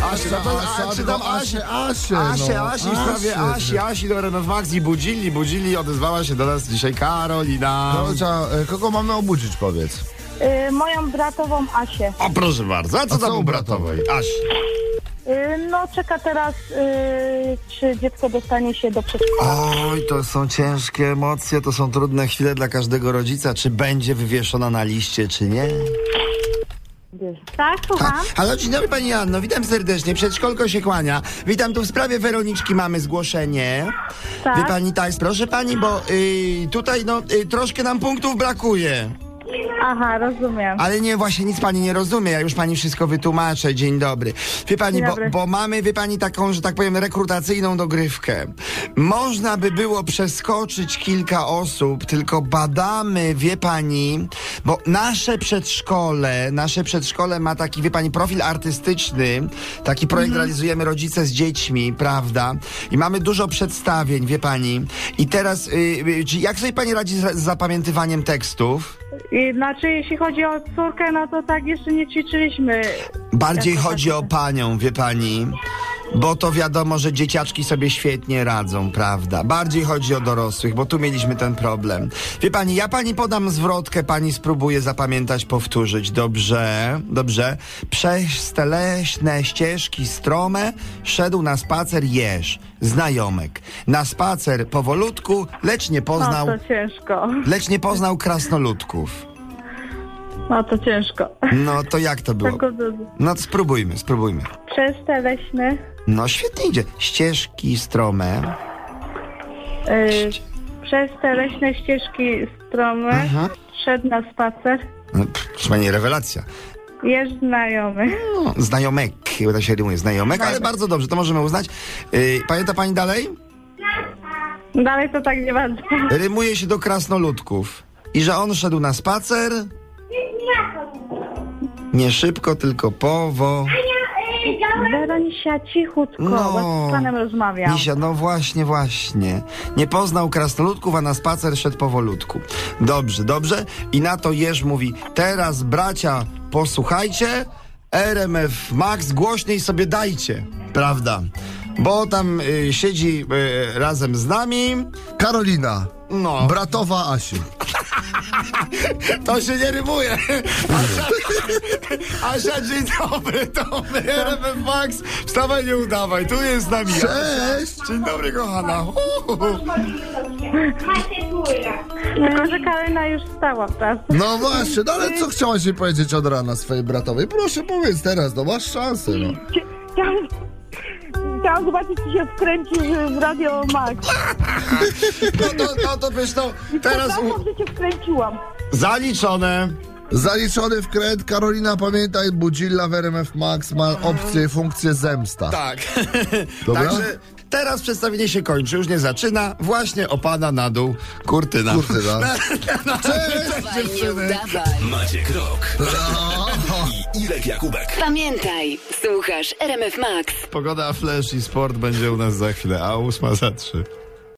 No to, a, czy tam Asię, Asię, no. Asi, w sprawie. Asi, Asi do RMF Max i budzili, budzili, odezwała się do nas dzisiaj Karolina. No, trzeba, e, kogo mamy obudzić, powiedz? Y, moją bratową Asię. O, proszę bardzo, a co A tam co u u bratowej? Asi. Y, no czeka teraz, y, czy dziecko dostanie się do przedszkola. Oj, to są ciężkie emocje, to są trudne chwile dla każdego rodzica. Czy będzie wywieszona na liście, czy nie? Tak, słucham. Halo, dzień dobry Pani Anno, witam serdecznie, przedszkolko się kłania. Witam tu w sprawie Weroniczki, mamy zgłoszenie. Tak. Wie Pani tak, proszę Pani, bo y, tutaj no y, troszkę nam punktów brakuje. Aha, rozumiem. Ale nie, właśnie nic pani nie rozumie, ja już pani wszystko wytłumaczę. Dzień dobry. Wie pani, bo, dobry. bo mamy, wie pani, taką, że tak powiem, rekrutacyjną dogrywkę. Można by było przeskoczyć kilka osób, tylko badamy, wie pani, bo nasze przedszkole, nasze przedszkole ma taki, wie pani, profil artystyczny, taki projekt Mhm. realizujemy rodzice z dziećmi, prawda? I mamy dużo przedstawień, wie pani. I teraz, y, y, jak sobie pani radzi z zapamiętywaniem tekstów? I, znaczy, jeśli chodzi o córkę, no to tak jeszcze nie ćwiczyliśmy. Bardziej chodzi o takie. panią, wie pani. Bo to wiadomo, że dzieciaczki sobie świetnie radzą, prawda? Bardziej chodzi o dorosłych, bo tu mieliśmy ten problem. Wie pani, ja pani podam zwrotkę, pani spróbuje zapamiętać, powtórzyć. Dobrze, dobrze. Przez te leśne ścieżki strome szedł na spacer jeż, znajomek. Na spacer powolutku, lecz nie No poznał, to ciężko. lecz nie poznał krasnoludków. No to ciężko. No to jak to było? No to spróbujmy, spróbujmy. Przez te leśne, No świetnie idzie. Ścieżki strome. y, przez te leśne ścieżki strome Mhm. szedł na spacer. No, rewelacja. Jest znajomy. No, znajomek, bo tak się rymuje, znajomek, ale bardzo dobrze, to możemy uznać. Yy, pamięta pani dalej? Dalej to tak nie bardzo. Rymuje się do krasnoludków. I że on szedł na spacer. Nie szybko, tylko powo. Weronisia, cichutko, No. bo z panem rozmawiam. Misia, no właśnie, właśnie. Nie poznał krasnoludków, a na spacer szedł powolutku. Dobrze, dobrze. I na to Jerz mówi, teraz bracia, posłuchajcie, RMF Max głośniej sobie dajcie, prawda? Bo tam y, siedzi y, razem z nami, Karolina, no, bratowa Asi. to się nie rymuje. Asia, Asia dzień dobry, to my, RMF Max, wstawaj, nie udawaj, tu jest z nami. Cześć! Dzień dobry, kochana. Tylko, że Karolina już wstała, prawda? No właśnie, no ale co chciałaś mi powiedzieć od rana swojej bratowej? Proszę powiedz teraz, no masz szansę, no. Chciałam, zobaczyć, czy się wkręci w Radio Max. No to, no to wiesz, to teraz. Przepraszam, że cię wkręciłam. zaliczone. Zaliczony wkręt, Karolina, pamiętaj, Budzilla w RMF Max ma opcję, funkcję zemsta. Tak. Dobra? Także teraz przedstawienie się kończy, już nie zaczyna. Właśnie opada na dół kurtyna. Kurtyna. Cześć dziewczyny. Maciek Rok i Irek Jakubek. Pamiętaj, słuchasz RMF Max. Pogoda, flash i sport będzie u nas za chwilę, a ósma za trzy.